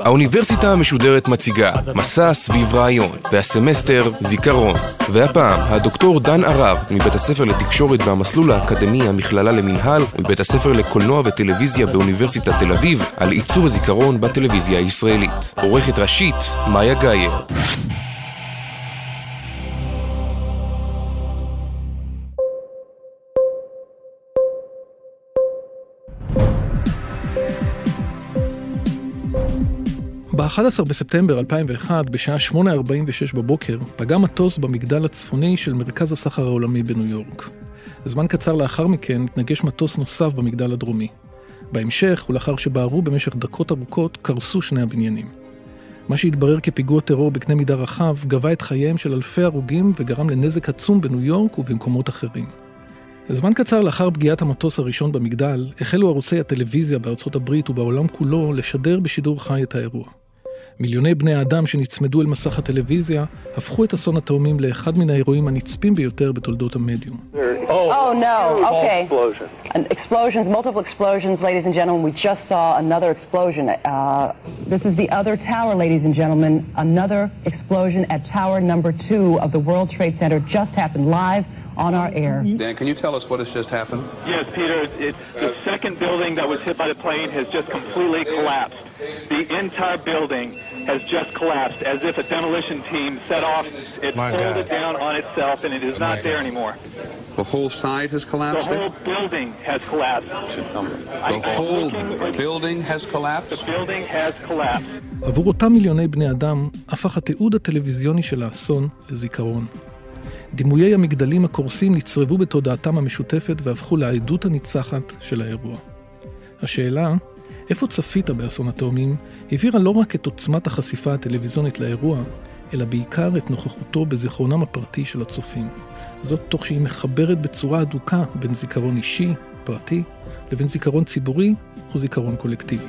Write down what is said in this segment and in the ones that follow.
האוניברסיטה המשודרת מציגה מסע סביב רעיון, והסמסטר זיכרון. והפעם, הדוקטור דן ערב, מבית הספר לתקשורת והמסלול האקדמי המכללה למינהל, ומבית הספר לקולנוע וטלוויזיה באוניברסיטת תל אביב, על עיצוב הזיכרון בטלוויזיה הישראלית. עורכת ראשית, מאיה גאייר. ב-11 בספטמבר 2001, בשעה 8.46 בבוקר, פגע מטוס במגדל הצפוני של מרכז הסחר העולמי בניו יורק. זמן קצר לאחר מכן התנגש מטוס נוסף במגדל הדרומי. בהמשך, ולאחר שבערו במשך דקות ארוכות, קרסו שני הבניינים. מה שהתברר כפיגוע טרור בקנה מידה רחב, גבה את חייהם של אלפי הרוגים וגרם לנזק עצום בניו יורק ובמקומות אחרים. זמן קצר לאחר פגיעת המטוס הראשון במגדל, החלו ערוצי הטלוויזיה בארצות הברית ובעולם כולו לשדר בשידור חי את האירוע. מיליוני בני האדם שנצמדו אל מסך הטלוויזיה הפכו את אסון התאומים לאחד מן האירועים הנצפים ביותר בתולדות המדיום. Oh, no. Okay. Explosions, multiple explosions, ladies and gentlemen. We just saw another explosion. Uh, this is the other tower, ladies and gentlemen. Another explosion at tower number two of the World Trade Center just happened live on our air. Dan, can you tell us what has just happened? Yes, Peter. It's the second building that was hit by the plane has just completely collapsed. The entire building has just collapsed as if a demolition team set off. It My folded God. down on itself and it is not there anymore. The whole side has The collapsed? whole building has collapsed. The whole building has The collapsed? building has collapsed. עבור אותם מיליוני בני אדם, הפך התיעוד הטלוויזיוני של האסון לזיכרון. דימויי המגדלים הקורסים נצרבו בתודעתם המשותפת והפכו לעדות הניצחת של האירוע. השאלה, איפה צפית באסון התאומים, הבהירה לא רק את עוצמת החשיפה הטלוויזיונית לאירוע, אלא בעיקר את נוכחותו בזיכרונם הפרטי של הצופים. זאת תוך שהיא מחברת בצורה הדוקה בין זיכרון אישי, פרטי, לבין זיכרון ציבורי או זיכרון קולקטיבי.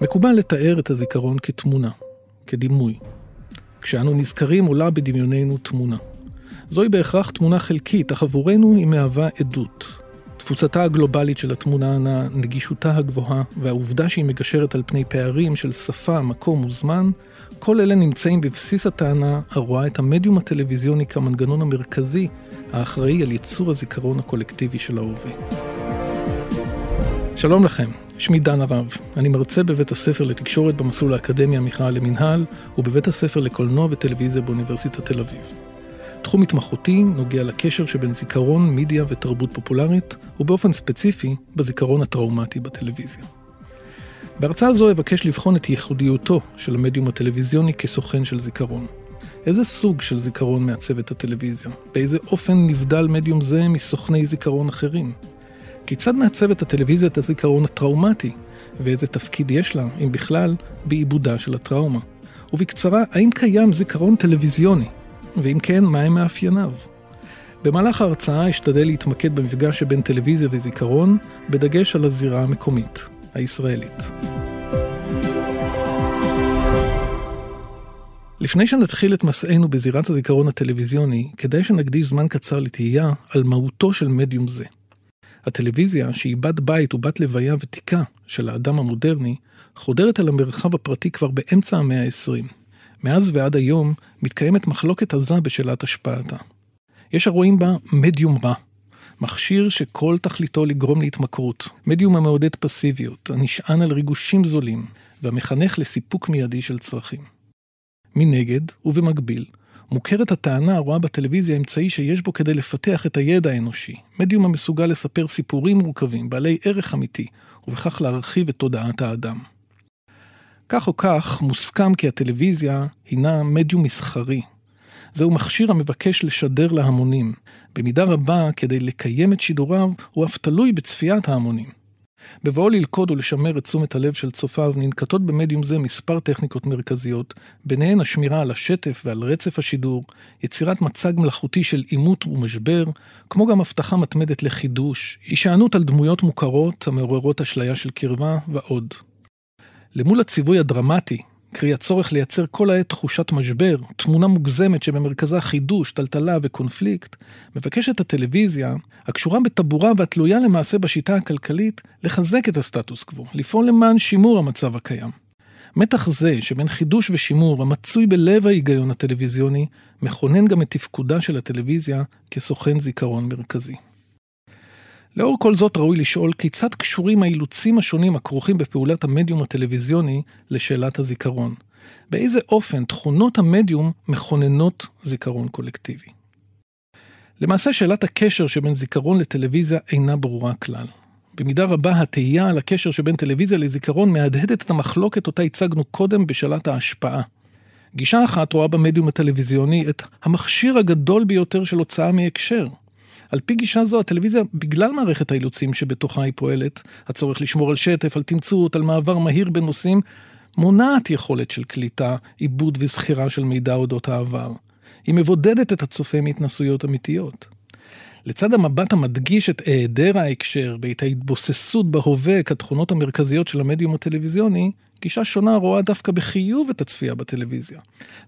מקובל לתאר את הזיכרון כתמונה, כדימוי. כשאנו נזכרים עולה בדמיוננו תמונה. זוהי בהכרח תמונה חלקית, אך עבורנו היא מהווה עדות. תפוצתה הגלובלית של התמונה, נגישותה הגבוהה, והעובדה שהיא מגשרת על פני פערים של שפה, מקום וזמן, כל אלה נמצאים בבסיס הטענה הרואה את המדיום הטלוויזיוני כמנגנון המרכזי האחראי על ייצור הזיכרון הקולקטיבי של ההווה. שלום לכם, שמי דן הרב. אני מרצה בבית הספר לתקשורת במסלול האקדמי המכללה למינהל ובבית הספר לקולנוע וטלוויזיה באוניברסיטת תל אביב. תחום התמחותי נוגע לקשר שבין זיכרון, מידיה ותרבות פופולרית, ובאופן ספציפי, בזיכרון הטראומטי בטלוויזיה. בהרצאה זו אבקש לבחון את ייחודיותו של המדיום הטלוויזיוני כסוכן של זיכרון. איזה סוג של זיכרון מעצב את הטלוויזיה? באיזה אופן נבדל מדיום זה מסוכני זיכרון אחרים? כיצד מעצבת הטלוויזיה את הזיכרון הטראומטי, ואיזה תפקיד יש לה, אם בכלל, בעיבודה של הטראומה? ובקצרה, האם קיים זיכרון טלוויזיוני? ואם כן, מהם מאפייניו? במהלך ההרצאה אשתדל להתמקד במפגש שבין טלוויזיה וזיכרון, בדגש על הזירה המקומית, הישראלית. לפני שנתחיל את מסענו בזירת הזיכרון הטלוויזיוני, כדאי שנקדיש זמן קצר לתהייה על מהותו של מדיום זה. הטלוויזיה, שהיא בת בית ובת לוויה ותיקה של האדם המודרני, חודרת אל המרחב הפרטי כבר באמצע המאה ה-20. מאז ועד היום מתקיימת מחלוקת עזה בשאלת השפעתה. יש הרואים בה מדיום רע, מכשיר שכל תכליתו לגרום להתמכרות, מדיום המעודד פסיביות, הנשען על ריגושים זולים, והמחנך לסיפוק מיידי של צרכים. מנגד, ובמקביל, מוכרת הטענה הרואה בטלוויזיה אמצעי שיש בו כדי לפתח את הידע האנושי, מדיום המסוגל לספר סיפורים מורכבים, בעלי ערך אמיתי, ובכך להרחיב את תודעת האדם. כך או כך, מוסכם כי הטלוויזיה הינה מדיום מסחרי. זהו מכשיר המבקש לשדר להמונים. במידה רבה, כדי לקיים את שידוריו, הוא אף תלוי בצפיית ההמונים. בבואו ללכוד ולשמר את תשומת הלב של צופיו, ננקטות במדיום זה מספר טכניקות מרכזיות, ביניהן השמירה על השטף ועל רצף השידור, יצירת מצג מלאכותי של עימות ומשבר, כמו גם הבטחה מתמדת לחידוש, הישענות על דמויות מוכרות המעוררות אשליה של קרבה ועוד. למול הציווי הדרמטי, קרי הצורך לייצר כל העת תחושת משבר, תמונה מוגזמת שבמרכזה חידוש, טלטלה וקונפליקט, מבקשת הטלוויזיה, הקשורה בטבורה והתלויה למעשה בשיטה הכלכלית, לחזק את הסטטוס קוו, לפעול למען שימור המצב הקיים. מתח זה שבין חידוש ושימור המצוי בלב ההיגיון הטלוויזיוני, מכונן גם את תפקודה של הטלוויזיה כסוכן זיכרון מרכזי. לאור כל זאת ראוי לשאול כיצד קשורים האילוצים השונים הכרוכים בפעולת המדיום הטלוויזיוני לשאלת הזיכרון. באיזה אופן תכונות המדיום מכוננות זיכרון קולקטיבי. למעשה שאלת הקשר שבין זיכרון לטלוויזיה אינה ברורה כלל. במידה רבה התהייה על הקשר שבין טלוויזיה לזיכרון מהדהדת את המחלוקת אותה הצגנו קודם בשאלת ההשפעה. גישה אחת רואה במדיום הטלוויזיוני את המכשיר הגדול ביותר של הוצאה מהקשר. על פי גישה זו הטלוויזיה, בגלל מערכת האילוצים שבתוכה היא פועלת, הצורך לשמור על שטף, על תמצות, על מעבר מהיר בין נושאים, מונעת יכולת של קליטה, עיבוד וזכירה של מידע אודות העבר. היא מבודדת את הצופה מהתנסויות אמיתיות. לצד המבט המדגיש את היעדר ההקשר ואת ההתבוססות בהווה כתכונות המרכזיות של המדיום הטלוויזיוני, גישה שונה רואה דווקא בחיוב את הצפייה בטלוויזיה.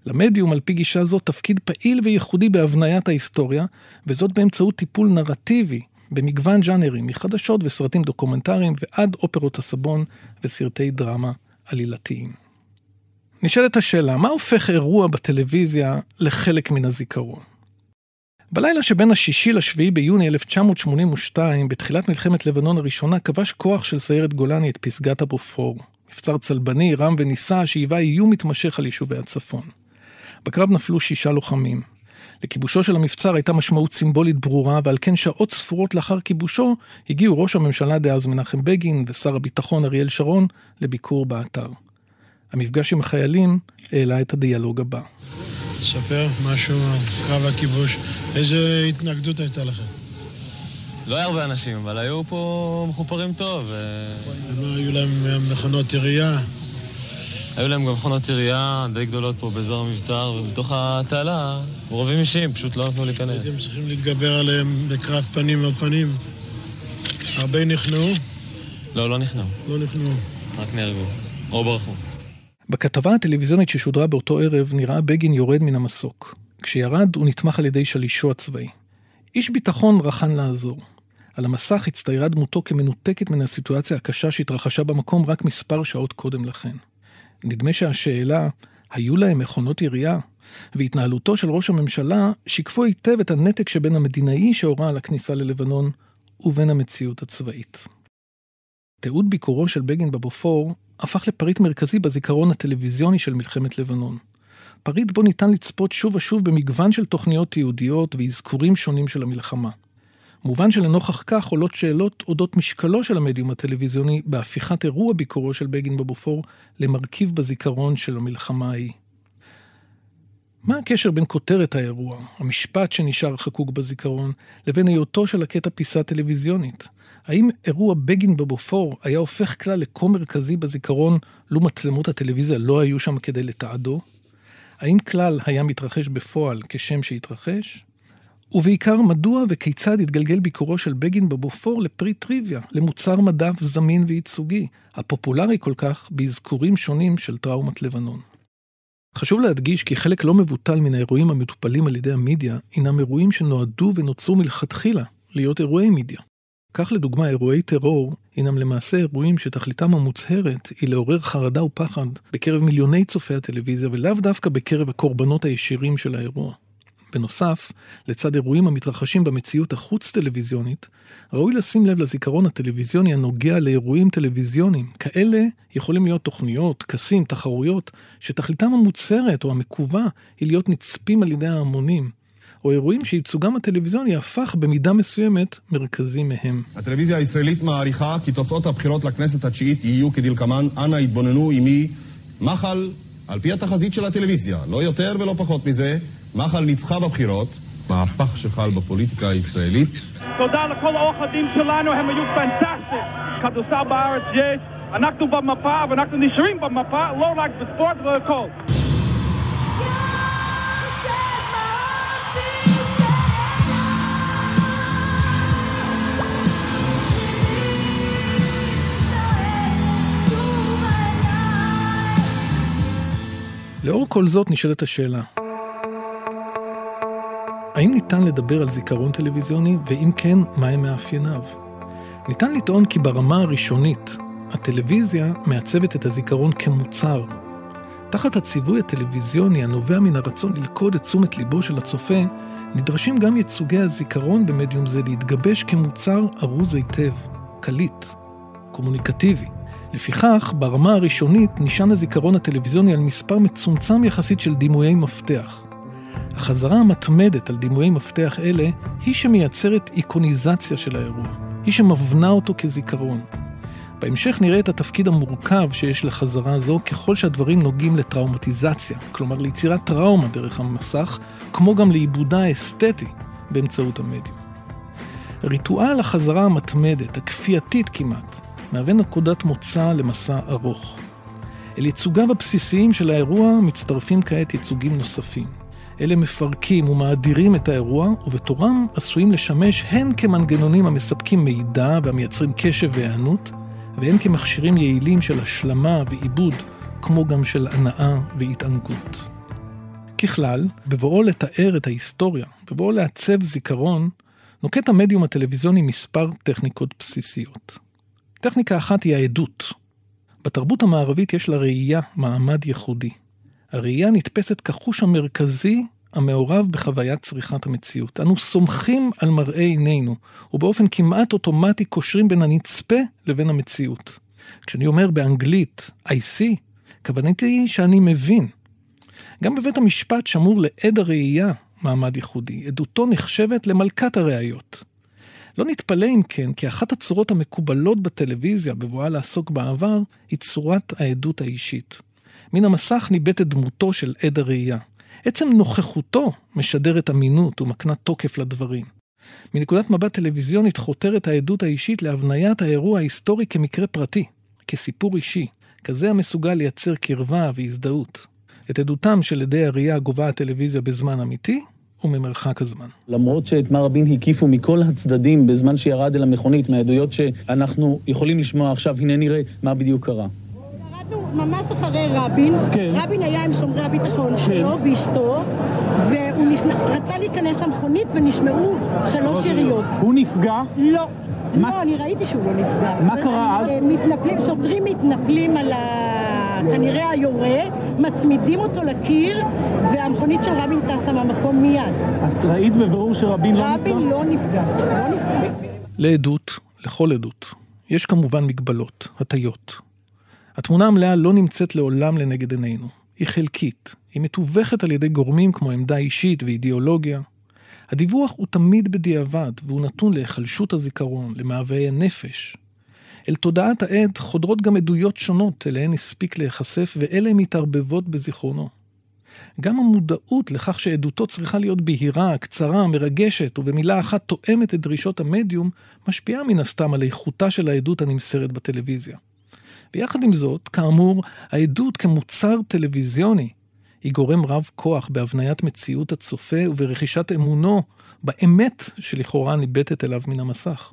למדיום, על פי גישה זו, תפקיד פעיל וייחודי בהבניית ההיסטוריה, וזאת באמצעות טיפול נרטיבי במגוון ג'אנרים, מחדשות וסרטים דוקומנטריים ועד אופרות הסבון וסרטי דרמה עלילתיים. נשאלת השאלה, מה הופך אירוע בטלוויזיה לחלק מן הזיכרון? בלילה שבין השישי לשביעי ביוני 1982, בתחילת מלחמת לבנון הראשונה, כבש כוח של סיירת גולני את פסגת הבופור. מבצר צלבני, רם ונישא, שהיווה איום מתמשך על יישובי הצפון. בקרב נפלו שישה לוחמים. לכיבושו של המבצר הייתה משמעות סימבולית ברורה, ועל כן שעות ספורות לאחר כיבושו, הגיעו ראש הממשלה דאז מנחם בגין ושר הביטחון אריאל שרון לביקור באתר. המפגש עם החיילים העלה את הדיאלוג הבא. ספר משהו על קרב הכיבוש. איזה התנגדות הייתה לכם? לא היה הרבה אנשים, אבל היו פה מחופרים טוב. לא היו להם מכונות ירייה? היו להם גם מכונות ירייה די גדולות פה באזור המבצר, ובתוך התעלה, מעורבים אישיים, פשוט לא נתנו להיכנס. הייתם צריכים להתגבר עליהם בקרב פנים על פנים. הרבה נכנעו? לא, לא נכנעו. לא נכנעו. רק נהרגו. או ברחו. בכתבה הטלוויזיונית ששודרה באותו ערב נראה בגין יורד מן המסוק. כשירד הוא נתמך על ידי שלישו הצבאי. איש ביטחון רחן לעזור. על המסך הצטיירה דמותו כמנותקת מן הסיטואציה הקשה שהתרחשה במקום רק מספר שעות קודם לכן. נדמה שהשאלה, היו להם מכונות ירייה? והתנהלותו של ראש הממשלה שיקפו היטב את הנתק שבין המדינאי שהורה על הכניסה ללבנון ובין המציאות הצבאית. תיעוד ביקורו של בגין בבופור הפך לפריט מרכזי בזיכרון הטלוויזיוני של מלחמת לבנון. פריט בו ניתן לצפות שוב ושוב במגוון של תוכניות תיעודיות ואזכורים שונים של המלחמה. מובן שלנוכח כך עולות שאלות אודות משקלו של המדיום הטלוויזיוני בהפיכת אירוע ביקורו של בגין בבופור למרכיב בזיכרון של המלחמה ההיא. מה הקשר בין כותרת האירוע, המשפט שנשאר חקוק בזיכרון, לבין היותו של הקטע פיסה טלוויזיונית? האם אירוע בגין בבופור היה הופך כלל לכה מרכזי בזיכרון, לו מצלמות הטלוויזיה לא היו שם כדי לתעדו? האם כלל היה מתרחש בפועל כשם שהתרחש? ובעיקר, מדוע וכיצד התגלגל ביקורו של בגין בבופור לפרי טריוויה, למוצר מדף זמין וייצוגי, הפופולרי כל כך באזכורים שונים של טראומת לבנון. חשוב להדגיש כי חלק לא מבוטל מן האירועים המטופלים על ידי המדיה, הינם אירועים שנועדו ונוצרו מלכתחילה להיות אירועי מדיה. כך לדוגמה אירועי טרור הינם למעשה אירועים שתכליתם המוצהרת היא לעורר חרדה ופחד בקרב מיליוני צופי הטלוויזיה ולאו דווקא בקרב הקורבנות הישירים של האירוע. בנוסף, לצד אירועים המתרחשים במציאות החוץ-טלוויזיונית, ראוי לשים לב לזיכרון הטלוויזיוני הנוגע לאירועים טלוויזיוניים. כאלה יכולים להיות תוכניות, טקסים, תחרויות, שתכליתם המוצהרת או המקווה היא להיות נצפים על ידי ההמונים, או אירועים שייצוגם הטלוויזיוני הפך במידה מסוימת מרכזי מהם. הטלוויזיה הישראלית מעריכה כי תוצאות הבחירות לכנסת התשיעית יהיו כדלקמן, אנא התבוננו עמי, מחל, על פי התחזית של הטלוויזיה, לא יותר ולא פחות מזה, מחל ניצחה בבחירות, מהפך שחל בפוליטיקה הישראלית. תודה לכל הדין שלנו, הם היו פנטסטיים. כדורסל בארץ יש, אנחנו במפה ואנחנו נשארים במפה, לא רק בספורט והכל. לאור כל זאת נשאלת השאלה, האם ניתן לדבר על זיכרון טלוויזיוני, ואם כן, מהם מאפייניו? ניתן לטעון כי ברמה הראשונית, הטלוויזיה מעצבת את הזיכרון כמוצר. תחת הציווי הטלוויזיוני הנובע מן הרצון ללכוד את תשומת ליבו של הצופה, נדרשים גם ייצוגי הזיכרון במדיום זה להתגבש כמוצר ארוז היטב, קליט, קומוניקטיבי. לפיכך, ברמה הראשונית נשען הזיכרון הטלוויזיוני על מספר מצומצם יחסית של דימויי מפתח. החזרה המתמדת על דימויי מפתח אלה היא שמייצרת איקוניזציה של האירוע, היא שמבנה אותו כזיכרון. בהמשך נראה את התפקיד המורכב שיש לחזרה זו ככל שהדברים נוגעים לטראומטיזציה, כלומר ליצירת טראומה דרך המסך, כמו גם לעיבודה האסתטי באמצעות המדיום. ריטואל החזרה המתמדת, הכפייתית כמעט, מהווה נקודת מוצא למסע ארוך. אל ייצוגיו הבסיסיים של האירוע מצטרפים כעת ייצוגים נוספים. אלה מפרקים ומאדירים את האירוע, ובתורם עשויים לשמש הן כמנגנונים המספקים מידע והמייצרים קשב והיענות, והן כמכשירים יעילים של השלמה ועיבוד, כמו גם של הנאה והתענגות. ככלל, בבואו לתאר את ההיסטוריה, בבואו לעצב זיכרון, נוקט המדיום הטלוויזיוני מספר טכניקות בסיסיות. טכניקה אחת היא העדות. בתרבות המערבית יש לראייה מעמד ייחודי. הראייה נתפסת כחוש המרכזי המעורב בחוויית צריכת המציאות. אנו סומכים על מראה עינינו, ובאופן כמעט אוטומטי קושרים בין הנצפה לבין המציאות. כשאני אומר באנגלית I see, כוונתי היא שאני מבין. גם בבית המשפט שמור לעד הראייה מעמד ייחודי. עדותו נחשבת למלכת הראיות. לא נתפלא אם כן, כי אחת הצורות המקובלות בטלוויזיה בבואה לעסוק בעבר, היא צורת העדות האישית. מן המסך ניבטת דמותו של עד הראייה. עצם נוכחותו משדרת אמינות ומקנה תוקף לדברים. מנקודת מבט טלוויזיונית חותרת העדות האישית להבניית האירוע ההיסטורי כמקרה פרטי, כסיפור אישי, כזה המסוגל לייצר קרבה והזדהות. את עדותם של עדי הראייה גובה הטלוויזיה בזמן אמיתי וממרחק הזמן. למרות שאת מר רבין הקיפו מכל הצדדים בזמן שירד אל המכונית, מהעדויות שאנחנו יכולים לשמוע עכשיו, הנה נראה מה בדיוק קרה. ממש אחרי רבין, כן. רבין היה עם שומרי הביטחון כן. שלו ואשתו, והוא נכנ... רצה להיכנס למכונית ונשמעו שלוש יריות. הוא נפגע? לא. מה... לא, אני ראיתי שהוא לא נפגע. מה קרה אז? מתנפלים, שוטרים מתנפלים על ה... כנראה היורה, מצמידים אותו לקיר, והמכונית של רבין טסה מהמקום מיד. את ראית בבירור שרבין לא נפגע? רבין לא נפגע, לא נפגע. לעדות, לכל עדות, יש כמובן מגבלות, הטיות. התמונה המלאה לא נמצאת לעולם לנגד עינינו. היא חלקית, היא מתווכת על ידי גורמים כמו עמדה אישית ואידיאולוגיה. הדיווח הוא תמיד בדיעבד, והוא נתון להיחלשות הזיכרון, למאוויי הנפש. אל תודעת העד חודרות גם עדויות שונות אליהן הספיק להיחשף, ואלה מתערבבות בזיכרונו. גם המודעות לכך שעדותו צריכה להיות בהירה, קצרה, מרגשת, ובמילה אחת תואמת את דרישות המדיום, משפיעה מן הסתם על איכותה של העדות הנמסרת בטלוויזיה. ויחד עם זאת, כאמור, העדות כמוצר טלוויזיוני היא גורם רב כוח בהבניית מציאות הצופה וברכישת אמונו באמת שלכאורה ניבטת אליו מן המסך.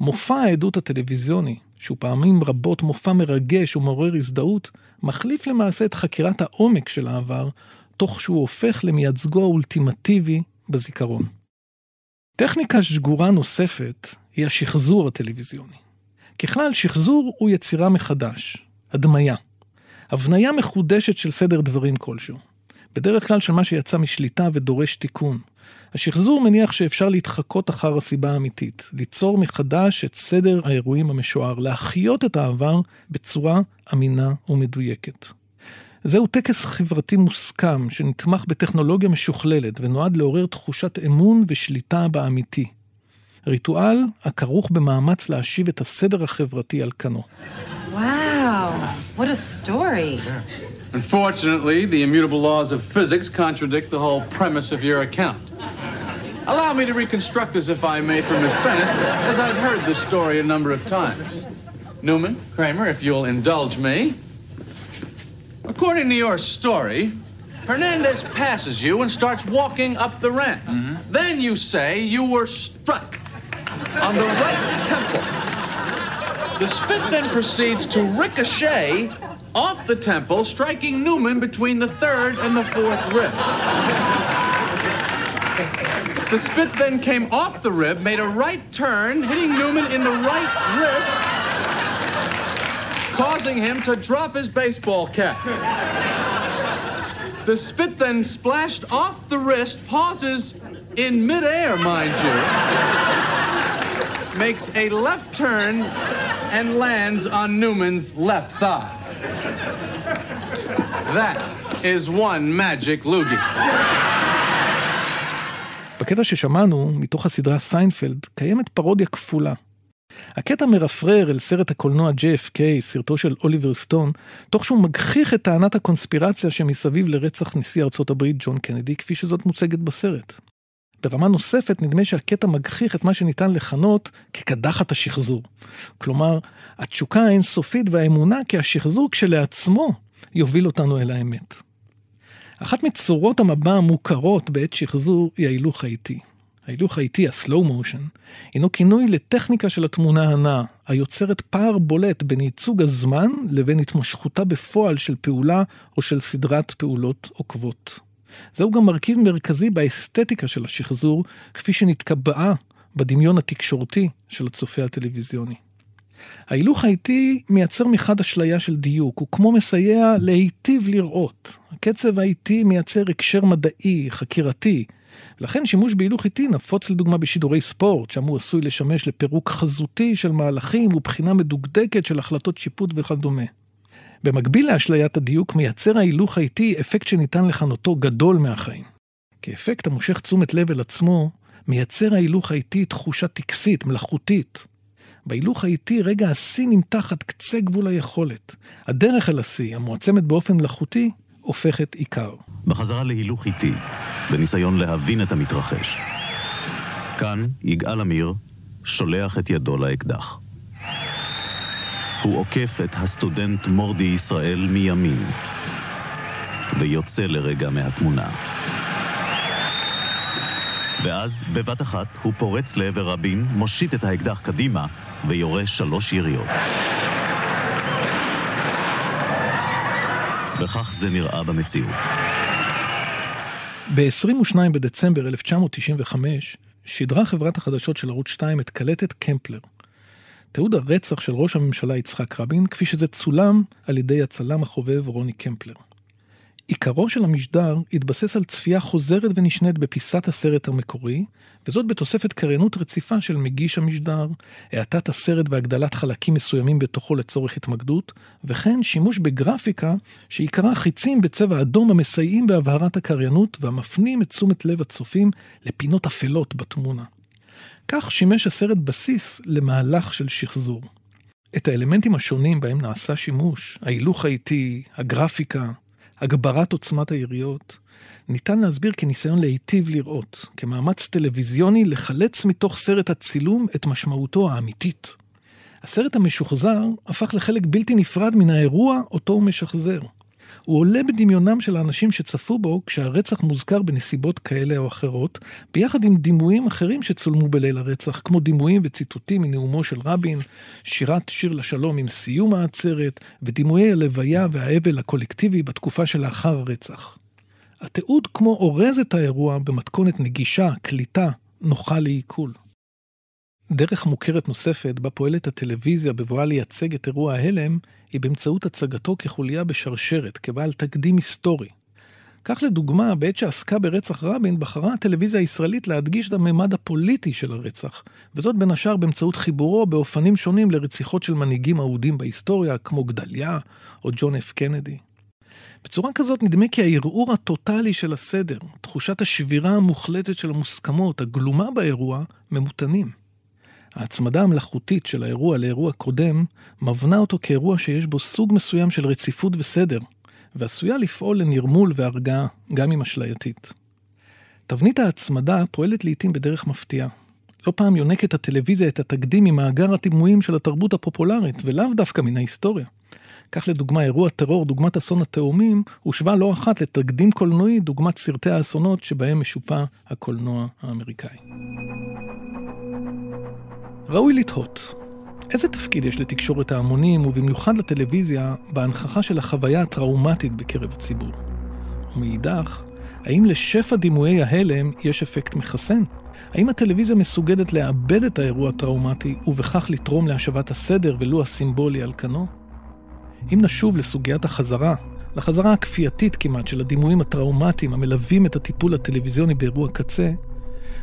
מופע העדות הטלוויזיוני, שהוא פעמים רבות מופע מרגש ומעורר הזדהות, מחליף למעשה את חקירת העומק של העבר, תוך שהוא הופך למייצגו האולטימטיבי בזיכרון. טכניקה שגורה נוספת היא השחזור הטלוויזיוני. ככלל, שחזור הוא יצירה מחדש, הדמיה. הבניה מחודשת של סדר דברים כלשהו. בדרך כלל של מה שיצא משליטה ודורש תיקון. השחזור מניח שאפשר להתחקות אחר הסיבה האמיתית, ליצור מחדש את סדר האירועים המשוער, להחיות את העבר בצורה אמינה ומדויקת. זהו טקס חברתי מוסכם שנתמך בטכנולוגיה משוכללת ונועד לעורר תחושת אמון ושליטה באמיתי. ריטואל הכרוך במאמץ להשיב את הסדר החברתי על כנו. Wow, what a story. Unfortunately, the immutable laws of physics contradict the whole premise of your account. Allow me to reconstruct this, if I may, for Miss Bennis, as I've heard this story a number of times. Newman, Kramer, if you'll indulge me. According to your story, Hernandez passes you and starts walking up the ramp. Mm-hmm. Then you say you were struck on the right temple. The spit then proceeds to ricochet off the temple, striking Newman between the third and the fourth rib. The spit then came off the rib, made a right turn, hitting Newman in the right wrist, causing him to drop his baseball cap. The spit then splashed off the wrist, pauses in midair, mind you, makes a left turn and lands on Newman's left thigh. That is one magic loogie. בקטע ששמענו, מתוך הסדרה סיינפלד, קיימת פרודיה כפולה. הקטע מרפרר אל סרט הקולנוע JFK, סרטו של אוליבר סטון, תוך שהוא מגחיך את טענת הקונספירציה שמסביב לרצח נשיא ארצות הברית ג'ון קנדי, כפי שזאת מוצגת בסרט. ברמה נוספת נדמה שהקטע מגחיך את מה שניתן לכנות כקדחת השחזור. כלומר, התשוקה האינסופית והאמונה כי השחזור כשלעצמו יוביל אותנו אל האמת. אחת מצורות המבע המוכרות בעת שחזור היא ההילוך האיטי. ההילוך האיטי, ה-slow motion, הינו כינוי לטכניקה של התמונה הנעה, היוצרת פער בולט בין ייצוג הזמן לבין התמשכותה בפועל של פעולה או של סדרת פעולות עוקבות. זהו גם מרכיב מרכזי באסתטיקה של השחזור, כפי שנתקבעה בדמיון התקשורתי של הצופה הטלוויזיוני. ההילוך האיטי מייצר מחד אשליה של דיוק, הוא כמו מסייע להיטיב לראות. הקצב האיטי מייצר הקשר מדעי, חקירתי. לכן שימוש בהילוך איטי נפוץ לדוגמה בשידורי ספורט, שם הוא עשוי לשמש לפירוק חזותי של מהלכים ובחינה מדוקדקת של החלטות שיפוט וכדומה. במקביל לאשליית הדיוק מייצר ההילוך האיטי אפקט שניתן לכנותו גדול מהחיים. כאפקט המושך תשומת לב אל עצמו, מייצר ההילוך האיטי תחושה טקסית, מלאכותית. בהילוך האיטי רגע השיא נמתח עד קצה גבול היכולת. הדרך אל השיא, המועצמת באופן מלאכותי, הופכת עיקר. בחזרה להילוך איטי, בניסיון להבין את המתרחש. כאן יגאל עמיר שולח את ידו לאקדח. הוא עוקף את הסטודנט מורדי ישראל מימין, ויוצא לרגע מהתמונה. ואז, בבת אחת, הוא פורץ לעבר רבין, מושיט את האקדח קדימה, ויורה שלוש יריות. וכך זה נראה במציאות. ב-22 בדצמבר 1995 שידרה חברת החדשות של ערוץ 2 את קלטת קמפלר. תיעוד הרצח של ראש הממשלה יצחק רבין, כפי שזה צולם על ידי הצלם החובב רוני קמפלר. עיקרו של המשדר התבסס על צפייה חוזרת ונשנית בפיסת הסרט המקורי, וזאת בתוספת קריינות רציפה של מגיש המשדר, האטת הסרט והגדלת חלקים מסוימים בתוכו לצורך התמקדות, וכן שימוש בגרפיקה שעיקרה חיצים בצבע אדום המסייעים בהבהרת הקריינות והמפנים את תשומת לב הצופים לפינות אפלות בתמונה. כך שימש הסרט בסיס למהלך של שחזור. את האלמנטים השונים בהם נעשה שימוש, ההילוך האיטי, הגרפיקה, הגברת עוצמת היריות, ניתן להסביר כניסיון להיטיב לראות, כמאמץ טלוויזיוני לחלץ מתוך סרט הצילום את משמעותו האמיתית. הסרט המשוחזר הפך לחלק בלתי נפרד מן האירוע אותו הוא משחזר. הוא עולה בדמיונם של האנשים שצפו בו כשהרצח מוזכר בנסיבות כאלה או אחרות, ביחד עם דימויים אחרים שצולמו בליל הרצח, כמו דימויים וציטוטים מנאומו של רבין, שירת שיר לשלום עם סיום העצרת, ודימויי הלוויה והאבל הקולקטיבי בתקופה שלאחר הרצח. התיעוד כמו אורז את האירוע במתכונת נגישה, קליטה, נוחה לעיכול. דרך מוכרת נוספת בה פועלת הטלוויזיה בבואה לייצג את אירוע ההלם, היא באמצעות הצגתו כחוליה בשרשרת, כבעל תקדים היסטורי. כך לדוגמה, בעת שעסקה ברצח רבין, בחרה הטלוויזיה הישראלית להדגיש את הממד הפוליטי של הרצח, וזאת בין השאר באמצעות חיבורו באופנים שונים לרציחות של מנהיגים אהודים בהיסטוריה, כמו גדליה או ג'ון אף קנדי. בצורה כזאת נדמה כי הערעור הטוטלי של הסדר, תחושת השבירה המוחלטת של המוסכמות, הגלומה באירוע, ממותנים. ההצמדה המלאכותית של האירוע לאירוע קודם, מבנה אותו כאירוע שיש בו סוג מסוים של רציפות וסדר, ועשויה לפעול לנרמול והרגעה, גם אם אשלייתית. תבנית ההצמדה פועלת לעיתים בדרך מפתיעה. לא פעם יונקת הטלוויזיה את התקדים ממאגר הדימויים של התרבות הפופולרית, ולאו דווקא מן ההיסטוריה. כך לדוגמה אירוע טרור דוגמת אסון התאומים, הושווה לא אחת לתקדים קולנועי דוגמת סרטי האסונות שבהם משופע הקולנוע האמריקאי. ראוי לתהות, איזה תפקיד יש לתקשורת ההמונים, ובמיוחד לטלוויזיה, בהנכחה של החוויה הטראומטית בקרב הציבור? ומאידך, האם לשפע דימויי ההלם יש אפקט מחסן? האם הטלוויזיה מסוגלת לאבד את האירוע הטראומטי ובכך לתרום להשבת הסדר ולו הסימבולי על כנו? אם נשוב לסוגיית החזרה, לחזרה הכפייתית כמעט של הדימויים הטראומטיים המלווים את הטיפול הטלוויזיוני באירוע קצה,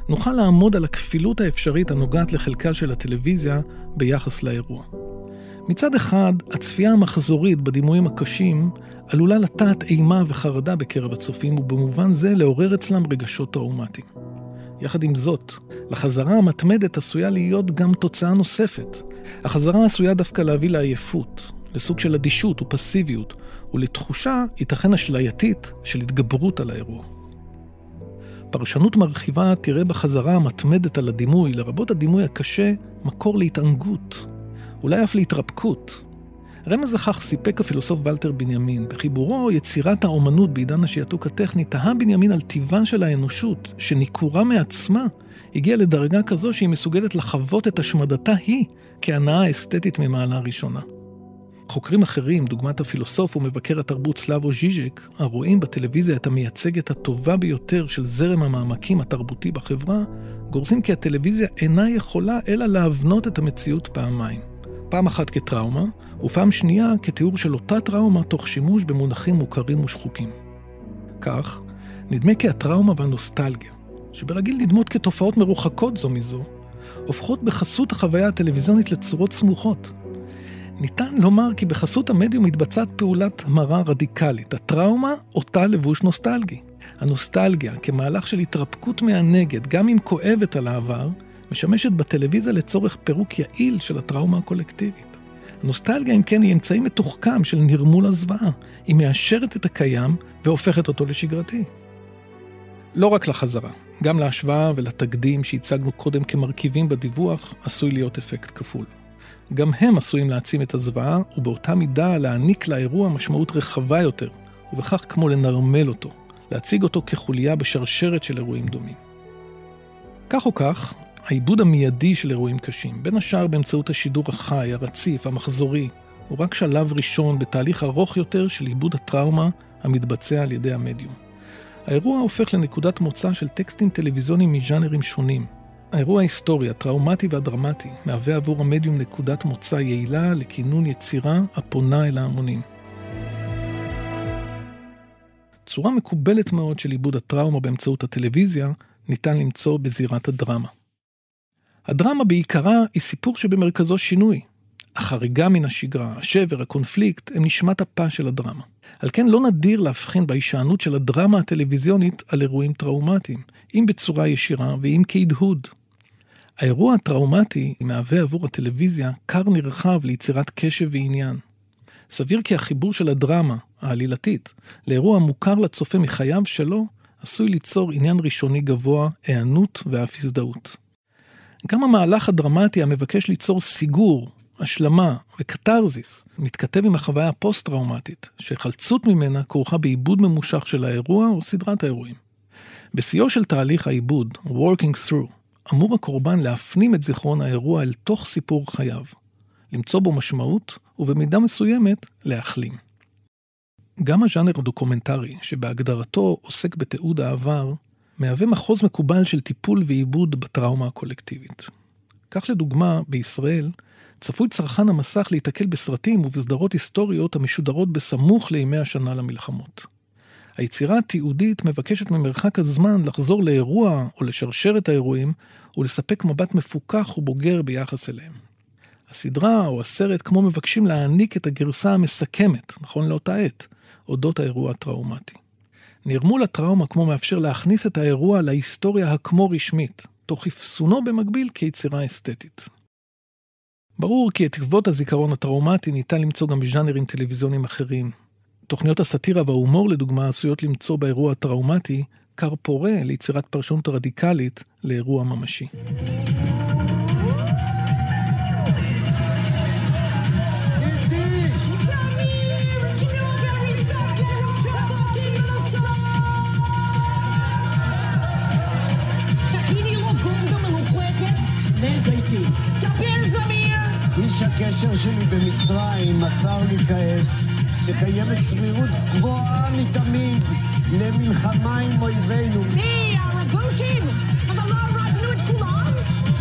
נוכל לעמוד על הכפילות האפשרית הנוגעת לחלקה של הטלוויזיה ביחס לאירוע. מצד אחד, הצפייה המחזורית בדימויים הקשים עלולה לטעת אימה וחרדה בקרב הצופים, ובמובן זה לעורר אצלם רגשות טראומטיים. יחד עם זאת, לחזרה המתמדת עשויה להיות גם תוצאה נוספת. החזרה עשויה דווקא להביא לעייפות, לסוג של אדישות ופסיביות, ולתחושה, ייתכן אשלייתית, של התגברות על האירוע. פרשנות מרחיבה תראה בחזרה המתמדת על הדימוי, לרבות הדימוי הקשה, מקור להתענגות, אולי אף להתרפקות. רמז לכך סיפק הפילוסוף ולטר בנימין. בחיבורו "יצירת האומנות בעידן השעתוק הטכני" תהה בנימין על טיבה של האנושות, שניכורה מעצמה הגיעה לדרגה כזו שהיא מסוגלת לחוות את השמדתה היא כהנאה אסתטית ממעלה ראשונה. חוקרים אחרים, דוגמת הפילוסוף ומבקר התרבות סלאבו ז'יז'ק, הרואים בטלוויזיה את המייצגת הטובה ביותר של זרם המעמקים התרבותי בחברה, גורסים כי הטלוויזיה אינה יכולה אלא להבנות את המציאות פעמיים. פעם אחת כטראומה, ופעם שנייה כתיאור של אותה טראומה תוך שימוש במונחים מוכרים ושחוקים. כך, נדמה כי הטראומה והנוסטלגיה, שברגיל נדמות כתופעות מרוחקות זו מזו, הופכות בחסות החוויה הטלוויזיונית לצורות סמוכות, ניתן לומר כי בחסות המדיום מתבצעת פעולת המרה רדיקלית. הטראומה, אותה לבוש נוסטלגי. הנוסטלגיה, כמהלך של התרפקות מהנגד, גם אם כואבת על העבר, משמשת בטלוויזיה לצורך פירוק יעיל של הטראומה הקולקטיבית. הנוסטלגיה, אם כן, היא אמצעי מתוחכם של נרמול הזוועה. היא מאשרת את הקיים והופכת אותו לשגרתי. לא רק לחזרה, גם להשוואה ולתקדים שהצגנו קודם כמרכיבים בדיווח, עשוי להיות אפקט כפול. גם הם עשויים להעצים את הזוועה, ובאותה מידה להעניק לאירוע משמעות רחבה יותר, ובכך כמו לנרמל אותו, להציג אותו כחוליה בשרשרת של אירועים דומים. כך או כך, העיבוד המיידי של אירועים קשים, בין השאר באמצעות השידור החי, הרציף, המחזורי, הוא רק שלב ראשון בתהליך ארוך יותר של עיבוד הטראומה המתבצע על ידי המדיום. האירוע הופך לנקודת מוצא של טקסטים טלוויזיוניים מז'אנרים שונים, האירוע ההיסטורי, הטראומטי והדרמטי, מהווה עבור המדיום נקודת מוצא יעילה לכינון יצירה הפונה אל ההמונים. צורה מקובלת מאוד של עיבוד הטראומה באמצעות הטלוויזיה ניתן למצוא בזירת הדרמה. הדרמה בעיקרה היא סיפור שבמרכזו שינוי. החריגה מן השגרה, השבר, הקונפליקט, הם נשמת אפה של הדרמה. על כן לא נדיר להבחין בהישענות של הדרמה הטלוויזיונית על אירועים טראומטיים, אם בצורה ישירה ואם כהדהוד. האירוע הטראומטי מהווה עבור הטלוויזיה כר נרחב ליצירת קשב ועניין. סביר כי החיבור של הדרמה, העלילתית, לאירוע מוכר לצופה מחייו שלו, עשוי ליצור עניין ראשוני גבוה, היענות ואף הזדהות. גם המהלך הדרמטי המבקש ליצור סיגור, השלמה וקתרזיס מתכתב עם החוויה הפוסט-טראומטית, שחלצות ממנה כרוכה בעיבוד ממושך של האירוע או סדרת האירועים. בשיאו של תהליך העיבוד, working through, אמור הקורבן להפנים את זיכרון האירוע אל תוך סיפור חייו, למצוא בו משמעות ובמידה מסוימת להחלים. גם הז'אנר הדוקומנטרי, שבהגדרתו עוסק בתיעוד העבר, מהווה מחוז מקובל של טיפול ועיבוד בטראומה הקולקטיבית. כך לדוגמה, בישראל, צפוי צרכן המסך להיתקל בסרטים ובסדרות היסטוריות המשודרות בסמוך לימי השנה למלחמות. היצירה התיעודית מבקשת ממרחק הזמן לחזור לאירוע או לשרשר את האירועים ולספק מבט מפוכח ובוגר ביחס אליהם. הסדרה או הסרט כמו מבקשים להעניק את הגרסה המסכמת, נכון לאותה עת, אודות האירוע הטראומטי. נרמול הטראומה כמו מאפשר להכניס את האירוע להיסטוריה הכמו רשמית, תוך אפסונו במקביל כיצירה אסתטית. ברור כי את עקבות הזיכרון הטראומטי ניתן למצוא גם בז'אנרים טלוויזיוניים אחרים. תוכניות הסאטירה וההומור לדוגמה עשויות למצוא באירוע הטראומטי כר פורה ליצירת פרשנות רדיקלית לאירוע ממשי. איש הקשר שלי במצרים מסר לי כעת שקיימת סבירות גבוהה מתמיד למלחמה עם אויבינו. מי? הגושים? אבל לא הרגנו את כולם?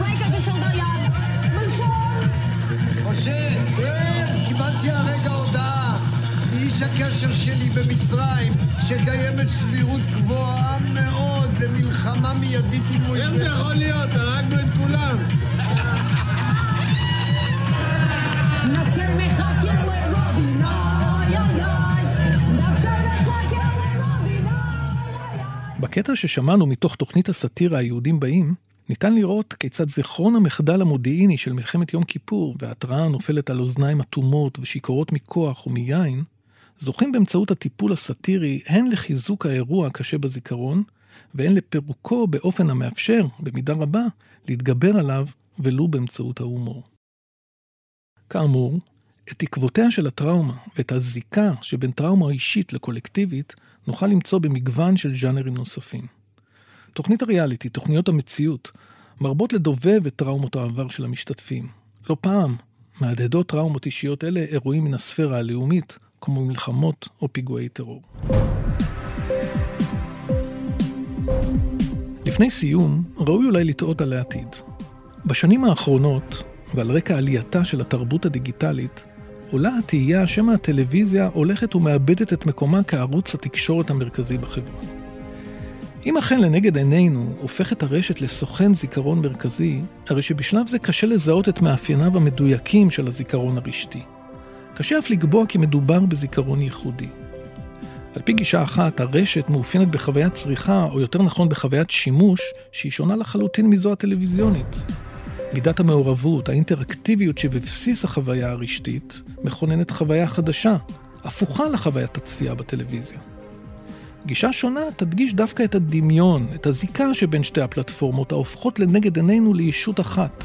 רגע, זה של דיין. משה! משה, קיבלתי הרגע הודעה מאיש הקשר שלי במצרים שקיימת סבירות גבוהה מאוד למלחמה מיידית עם אויבינו. איך זה יכול להיות? הרגנו את כולם. בקטע ששמענו מתוך תוכנית הסאטירה היהודים באים, ניתן לראות כיצד זיכרון המחדל המודיעיני של מלחמת יום כיפור וההתראה הנופלת על אוזניים אטומות ושיכורות מכוח ומיין, זוכים באמצעות הטיפול הסאטירי הן לחיזוק האירוע הקשה בזיכרון, והן לפירוקו באופן המאפשר, במידה רבה, להתגבר עליו ולו באמצעות ההומור. כאמור, את תקוותיה של הטראומה ואת הזיקה שבין טראומה אישית לקולקטיבית נוכל למצוא במגוון של ז'אנרים נוספים. תוכנית הריאליטי, תוכניות המציאות, מרבות לדובב את טראומות העבר של המשתתפים. לא פעם מהדהדות טראומות אישיות אלה אירועים מן הספירה הלאומית, כמו מלחמות או פיגועי טרור. לפני סיום, ראוי אולי לטעות על העתיד. בשנים האחרונות, ועל רקע עלייתה של התרבות הדיגיטלית, עולה התהייה שמא הטלוויזיה הולכת ומאבדת את מקומה כערוץ התקשורת המרכזי בחברה. אם אכן לנגד עינינו הופכת הרשת לסוכן זיכרון מרכזי, הרי שבשלב זה קשה לזהות את מאפייניו המדויקים של הזיכרון הרשתי. קשה אף לקבוע כי מדובר בזיכרון ייחודי. על פי גישה אחת, הרשת מאופיינת בחוויית צריכה, או יותר נכון בחוויית שימוש, שהיא שונה לחלוטין מזו הטלוויזיונית. מידת המעורבות, האינטראקטיביות שבבסיס החוויה הרשתית, מכוננת חוויה חדשה, הפוכה לחוויית הצפייה בטלוויזיה. גישה שונה תדגיש דווקא את הדמיון, את הזיקה שבין שתי הפלטפורמות ההופכות לנגד עינינו לישות אחת.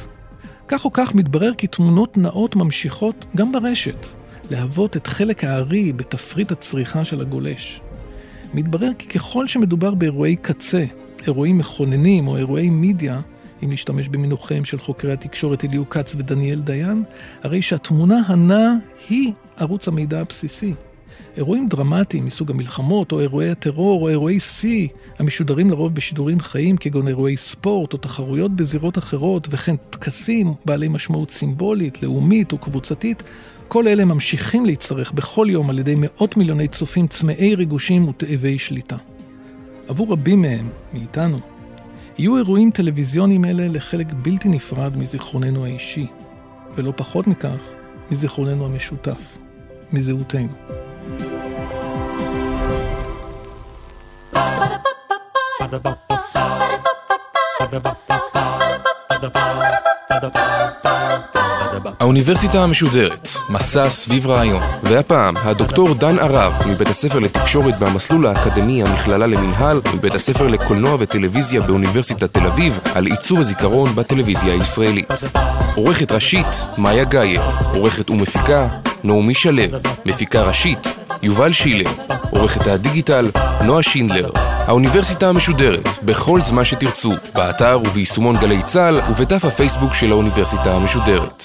כך או כך מתברר כי תמונות נאות ממשיכות גם ברשת, להוות את חלק הארי בתפריט הצריכה של הגולש. מתברר כי ככל שמדובר באירועי קצה, אירועים מכוננים או אירועי מידיה, אם להשתמש במינוחיהם של חוקרי התקשורת אליהו כץ ודניאל דיין, הרי שהתמונה הנעה היא ערוץ המידע הבסיסי. אירועים דרמטיים מסוג המלחמות, או אירועי הטרור, או אירועי שיא, המשודרים לרוב בשידורים חיים, כגון אירועי ספורט, או תחרויות בזירות אחרות, וכן טקסים בעלי משמעות סימבולית, לאומית או קבוצתית, כל אלה ממשיכים להצטרך בכל יום על ידי מאות מיליוני צופים צמאי ריגושים ותאבי שליטה. עבור רבים מהם, מאיתנו, יהיו אירועים טלוויזיוניים אלה לחלק בלתי נפרד מזיכרוננו האישי, ולא פחות מכך, מזיכרוננו המשותף, מזהותנו. האוניברסיטה המשודרת, מסע סביב רעיון, והפעם הדוקטור דן ערב מבית הספר לתקשורת במסלול האקדמי המכללה למינהל מבית הספר לקולנוע וטלוויזיה באוניברסיטת תל אביב על עיצוב הזיכרון בטלוויזיה הישראלית. עורכת ראשית, מאיה גאייר, עורכת ומפיקה, נעמי שלו, מפיקה ראשית, יובל שילר, עורכת הדיגיטל, נועה שינדלר. האוניברסיטה המשודרת, בכל זמן שתרצו, באתר וביישומון גלי צה"ל ובדף הפייסבוק של האוניברסיטה המשודרת.